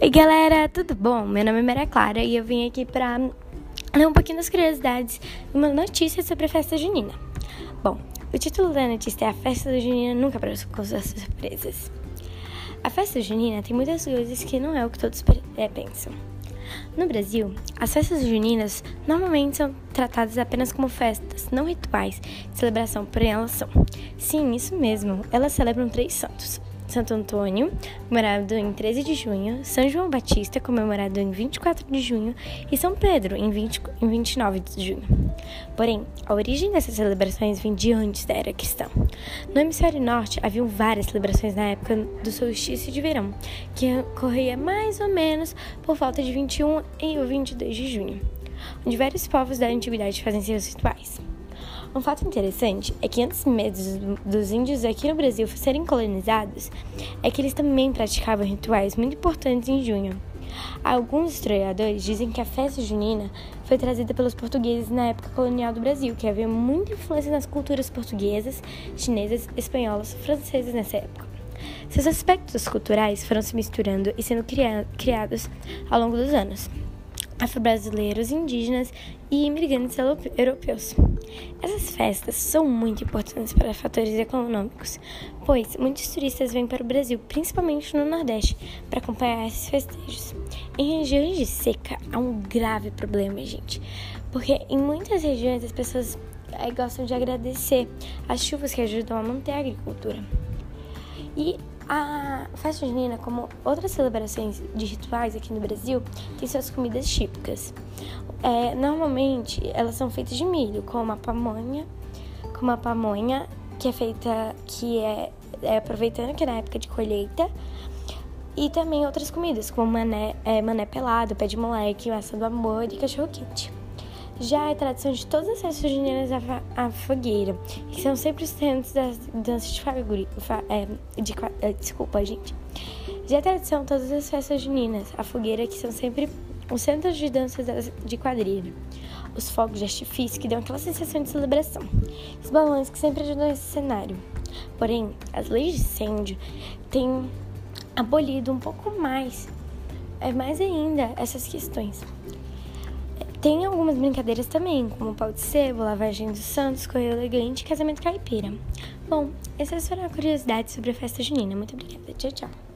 Oi, galera, tudo bom? Meu nome é Maria Clara e eu vim aqui para ler um pouquinho das curiosidades e uma notícia sobre a festa junina. Bom, o título da notícia é A Festa Junina Nunca com suas surpresas. A festa junina tem muitas coisas que não é o que todos é, pensam. No Brasil, as festas juninas normalmente são tratadas apenas como festas, não rituais, de celebração, porém elas são. Sim, isso mesmo, elas celebram três santos: Santo Antônio, comemorado em 13 de junho, São João Batista, comemorado em 24 de junho, e São Pedro, em, 20, em 29 de junho. Porém, a origem dessas celebrações vem de antes da era cristã. No hemisfério norte, haviam várias celebrações na época do solstício de verão, que ocorria mais ou menos por volta de 21 e 22 de junho, onde vários povos da antiguidade fazem seus rituais. Um fato interessante é que antes mesmo dos índios aqui no Brasil serem colonizados, é que eles também praticavam rituais muito importantes em junho. Alguns historiadores dizem que a festa junina foi trazida pelos portugueses na época colonial do Brasil, que havia muita influência nas culturas portuguesas, chinesas, espanholas, francesas nessa época. Seus aspectos culturais foram se misturando e sendo criados ao longo dos anos afro-brasileiros, indígenas e imigrantes europeus. Essas festas são muito importantes para fatores econômicos, pois muitos turistas vêm para o Brasil, principalmente no Nordeste, para acompanhar esses festejos. Em regiões de seca, há um grave problema, gente, porque em muitas regiões as pessoas é, gostam de agradecer as chuvas que ajudam a manter a agricultura. E a festa junina, como outras celebrações de rituais aqui no Brasil, tem suas comidas típicas. É, normalmente elas são feitas de milho, como a pamonha, como a pamonha, que é feita, que é, é aproveitando que é na época de colheita, e também outras comidas, como mané, é, mané pelado, pé de moleque, massa do amor e cachorro quente. Já é tradição de todas as festas juninas a, fogueira, que são sempre os centros das danças de faguri, é, de, é, desculpa, gente. Já é tradição todas as festas juninas a fogueira, que são sempre os centros de danças de quadrilha. Os fogos de artifício, que dão aquela sensação de celebração. Os balões, que sempre ajudam esse cenário. Porém, as leis de incêndio têm abolido um pouco mais, é mais ainda, essas questões. Tem algumas brincadeiras também, como pau de sebo, lavagem dos santos, correio elegante e casamento caipira. Bom, essas foram as curiosidades sobre a festa junina. Muito obrigada. Tchau, tchau.